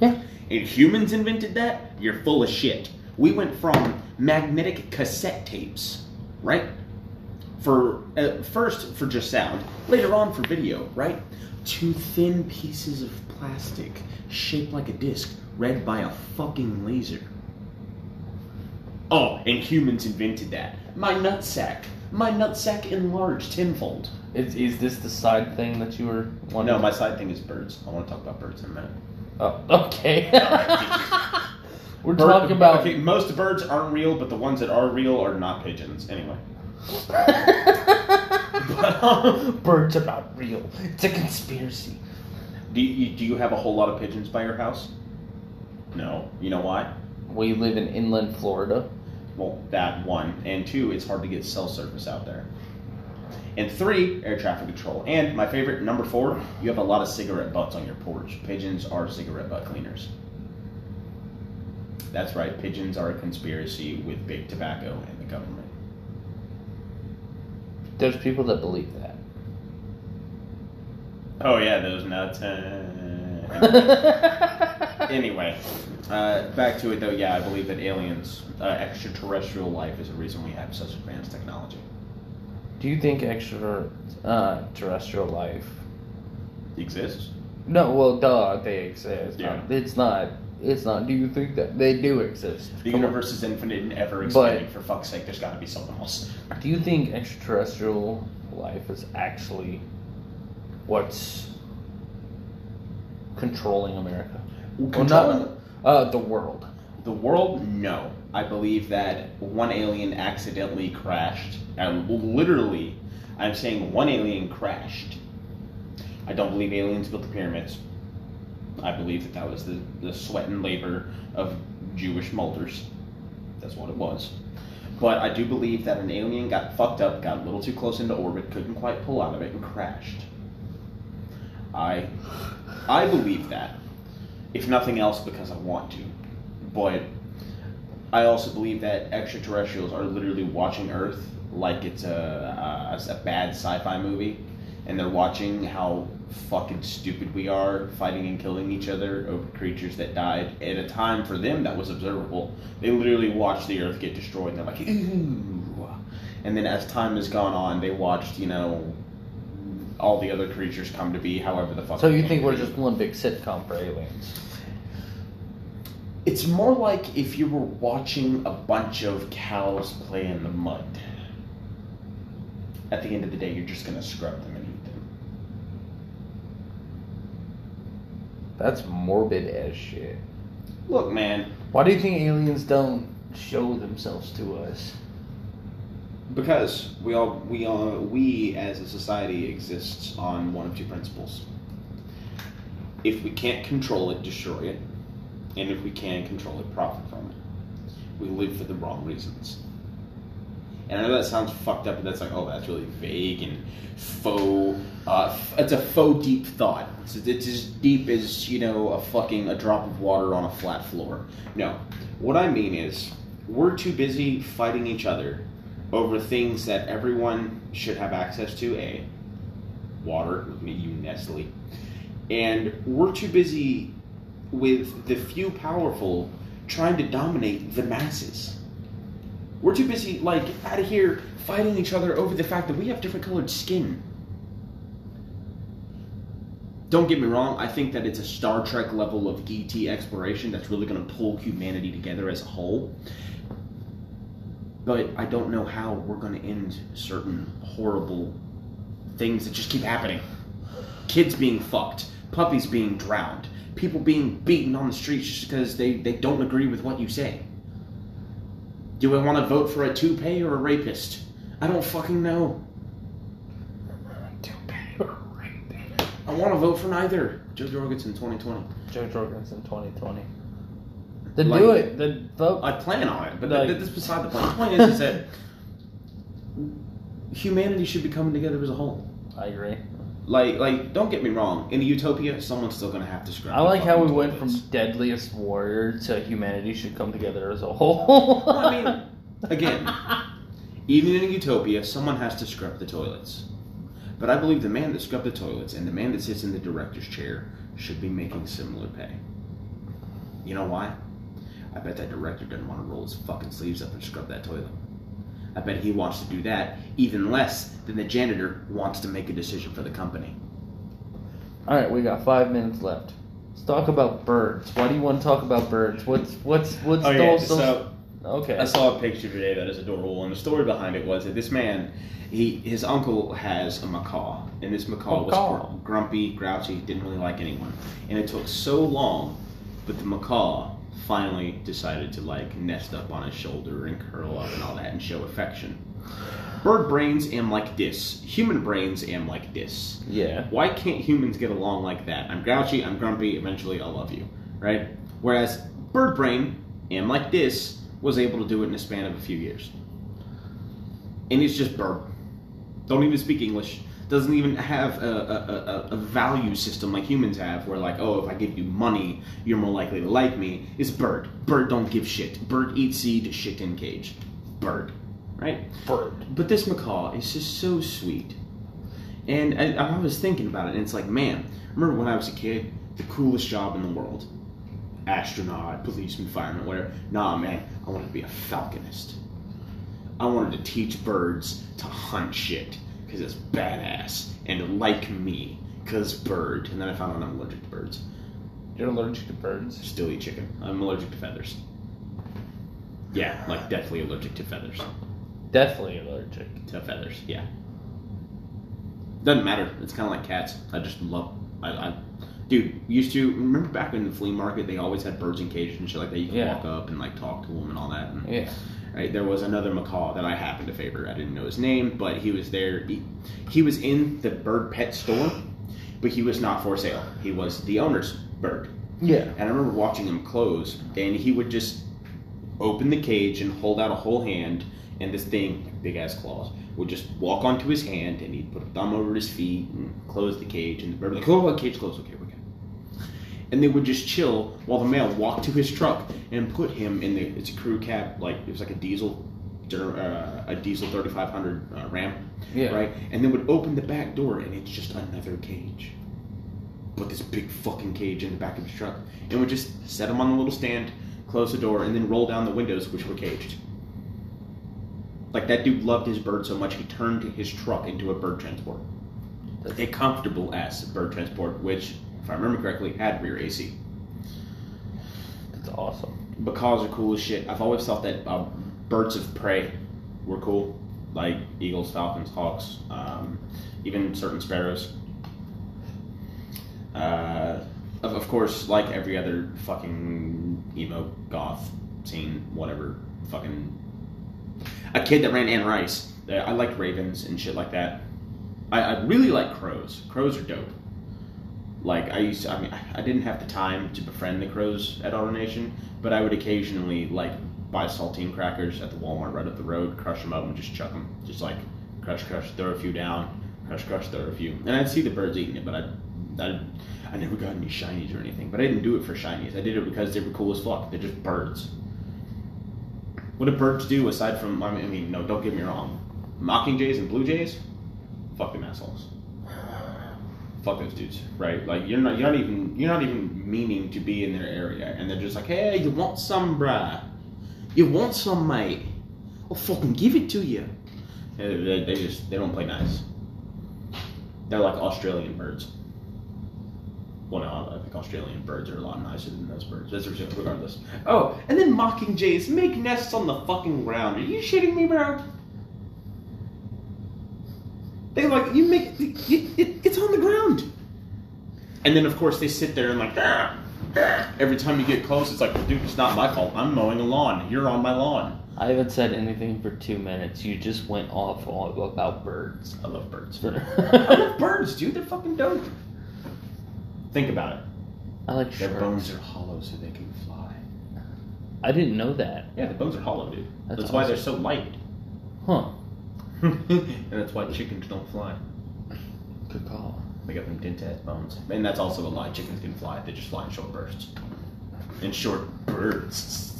Yeah. And humans invented that? You're full of shit. We went from magnetic cassette tapes, right? For uh, first for just sound, later on for video, right? To thin pieces of plastic shaped like a disc, read by a fucking laser. Oh, and humans invented that. My nutsack. My nutsack enlarged tenfold. Is, is this the side thing that you were wanting? No, my side thing is birds. I want to talk about birds in a minute. Oh, okay. we're Bird- talking about. okay, most birds aren't real, but the ones that are real are not pigeons. Anyway. Birds are not real. It's a conspiracy. Do you, do you have a whole lot of pigeons by your house? No. You know why? We live in inland Florida. Well, that one. And two, it's hard to get cell service out there. And three, air traffic control. And my favorite, number four, you have a lot of cigarette butts on your porch. Pigeons are cigarette butt cleaners. That's right, pigeons are a conspiracy with big tobacco and the government. There's people that believe that. Oh, yeah, those nuts. uh, anyway, uh, back to it though. Yeah, I believe that aliens, uh, extraterrestrial life, is the reason we have such advanced technology. Do you think extra uh, terrestrial life? Exists. No, well, duh, they exist. Yeah. It's not. It's not. Do you think that they do exist? The Come on. universe is infinite and ever But- expanding. For fuck's sake, there's got to be something else. Do you think extraterrestrial life is actually what's controlling America? Well, Controlling not uh, the world. the world, no. I believe that one alien accidentally crashed, and literally, I'm saying one alien crashed. I don't believe aliens built the pyramids. I believe that that was the, the sweat and labor of Jewish molders. That's what it was. But I do believe that an alien got fucked up, got a little too close into orbit, couldn't quite pull out of it, and crashed. I, I believe that. If nothing else, because I want to. But I also believe that extraterrestrials are literally watching Earth like it's a, a, a bad sci-fi movie, and they're watching how fucking stupid we are fighting and killing each other over creatures that died at a time for them that was observable. They literally watched the Earth get destroyed, and they're like, ooh. And then as time has gone on, they watched, you know, all the other creatures come to be, however the fuck. So you think we're just one big sitcom for aliens? It's more like if you were watching a bunch of cows play in the mud. At the end of the day, you're just gonna scrub them and eat them. That's morbid as shit. Look, man, Why do you think aliens don't show themselves to us? because we all we all we as a society exists on one of two principles. If we can't control it, destroy it, and if we can control it, profit from it. We live for the wrong reasons. And I know that sounds fucked up, but that's like, oh, that's really vague and faux. Uh, it's a faux deep thought. It's, it's as deep as you know a fucking a drop of water on a flat floor. No, what I mean is we're too busy fighting each other over things that everyone should have access to. A water, you, Nestle, and we're too busy with the few powerful trying to dominate the masses. We're too busy, like, out of here fighting each other over the fact that we have different colored skin. Don't get me wrong, I think that it's a Star Trek level of ET exploration that's really going to pull humanity together as a whole. But I don't know how we're going to end certain horrible things that just keep happening. Kids being fucked, puppies being drowned, people being beaten on the streets just because they, they don't agree with what you say. Do I want to vote for a toupee or a rapist? I don't fucking know. Toupee or a rapist? I want to vote for neither. Jo Jorgensen 2020. Jo Jorgensen 2020. Then Like- do it. Then vote. I plan on it, but Like- th- that's beside the point. The point is, is that humanity should be coming together as a whole. I agree. Like, like, don't get me wrong. In a utopia, someone's still gonna have to scrap. I like how we went from deadliest warrior to humanity should come together as a whole. Well, I mean, Again, even in a utopia, someone has to scrub the toilets. But I believe the man that scrubbed the toilets and the man that sits in the director's chair should be making similar pay. You know why? I bet that director doesn't want to roll his fucking sleeves up and scrub that toilet. I bet he wants to do that even less than the janitor wants to make a decision for the company. All right, we got five minutes left. Let's talk about birds. Why do you want to talk about birds? What's what's what's Oh the yeah, whole so okay? I saw a picture today that is adorable, and the story behind it was that this man, he his uncle has a macaw, and this macaw, Macaw. was grumpy, grouchy, didn't really like anyone, and it took so long, but the macaw finally decided to like nest up on his shoulder and curl up and all that and show affection. Bird brains am like this. Human brains am like this. yeah. Why can't humans get along like that? I'm grouchy, I'm grumpy, eventually I'll love you, right? Whereas bird brain, am like this, was able to do it in a span of a few years. And it's just bird. Don't even speak English. Doesn't even have a, a, a, a value system like humans have, where like, oh, if I give you money, you're more likely to like me. It's bird. Bird don't give shit. Bird eat seed, shit in cage. Bird, right? Bird. But this macaw is just so sweet. And I, I was thinking about it, and it's like, man, remember when I was a kid, the coolest job in the world? Astronaut, policeman, fireman, whatever. Nah, man, I wanted to be a falconist. I wanted to teach birds to hunt shit, because it's badass, and like me, because bird. And then I found out I'm allergic to birds. You're allergic to birds. Still eat chicken. I'm allergic to feathers. Yeah, like deathly allergic to feathers. Definitely allergic. to feathers. Yeah. Doesn't matter. It's kind of like cats. I just love. I, I, dude, used to remember back in the flea market, they always had birds in cages and shit like that. You could Yeah. walk up and like talk to them and all that. And, Yeah. Right. There was another macaw that I happened to favor. I didn't know his name, but he was there. He, he was in the bird pet store, but he was not for sale. He was the owner's bird. Yeah. And I remember watching him close, and he would just open the cage and hold out a whole hand, and this thing, big ass claws, would just walk onto his hand, and he'd put a thumb over his feet and close the cage, and the bird would be like, oh, cage closed, okay, we're. And they would just chill while the male walked to his truck and put him in the, it's a crew cab, like, it was like a diesel, uh, a diesel 3500 uh, Ram, Yeah. right? And then would open the back door, and it's just another cage put this big fucking cage in the back of his truck and would just set him on the little stand, close the door, and then roll down the windows, which were caged. Like that dude loved his bird so much he turned his truck into a bird transport. A comfortable ass bird transport, which, if I remember correctly, had rear AC. That's awesome. Macaws are cool as shit. I've always thought that uh, birds of prey were cool, like eagles, falcons, hawks, um, even certain sparrows. Uh, of, of course, like every other fucking emo goth scene, whatever, fucking a kid that ran Anne Rice. I liked ravens and shit like that. I, I really like crows. Crows are dope. Like I used, to, I mean, I didn't have the time to befriend the crows at Auto Nation, but I would occasionally like buy saltine crackers at the Walmart right up the road, crush them up, and just chuck them, just like crush, crush, throw a few down, crush, crush, throw a few, and I'd see the birds eating it, but I, I, I never got any shinies or anything. But I didn't do it for shinies. I did it because they were cool as fuck. They're just birds. What do birds do aside from? I mean, no, don't get me wrong. Mockingjays and blue jays, fuck them assholes. Fuck those dudes, right? Like you're not, you're not even, you're not even meaning to be in their area, and they're just like, hey, you want some, bruh? You want some, mate? I'll fucking give it to you. They, they, they just, they don't play nice. They're like Australian birds. Well, no, I think Australian birds are a lot nicer than those birds. That's regardless. Oh, and then mockingjays make nests on the fucking ground. Are you shitting me, bro? They like you make it, it, it's on the ground. And then of course they sit there and like "Ah, ah." every time you get close, it's like, dude, it's not my fault. I'm mowing a lawn. You're on my lawn. I haven't said anything for two minutes. You just went off on, about birds. I love birds. I I love birds, dude. They're fucking dope. Think about it. I like Their sharks. bones are hollow so they can fly. I didn't know that. Yeah, the bones are hollow, dude. That's, That's why they're so light. Huh. and that's why chickens don't fly. Good call. They got them dent ass bones. And that's also a lie. Chickens can fly. They just fly in short bursts. In short bursts.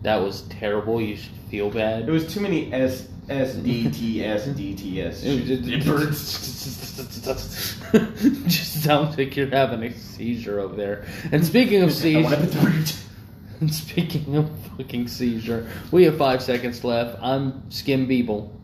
That was terrible. You should feel bad. It was too many S S D T S D T S. just sounds like you're having a seizure over there. And speaking of I speaking of fucking seizure, we have five seconds left. I'm Skim Beeble.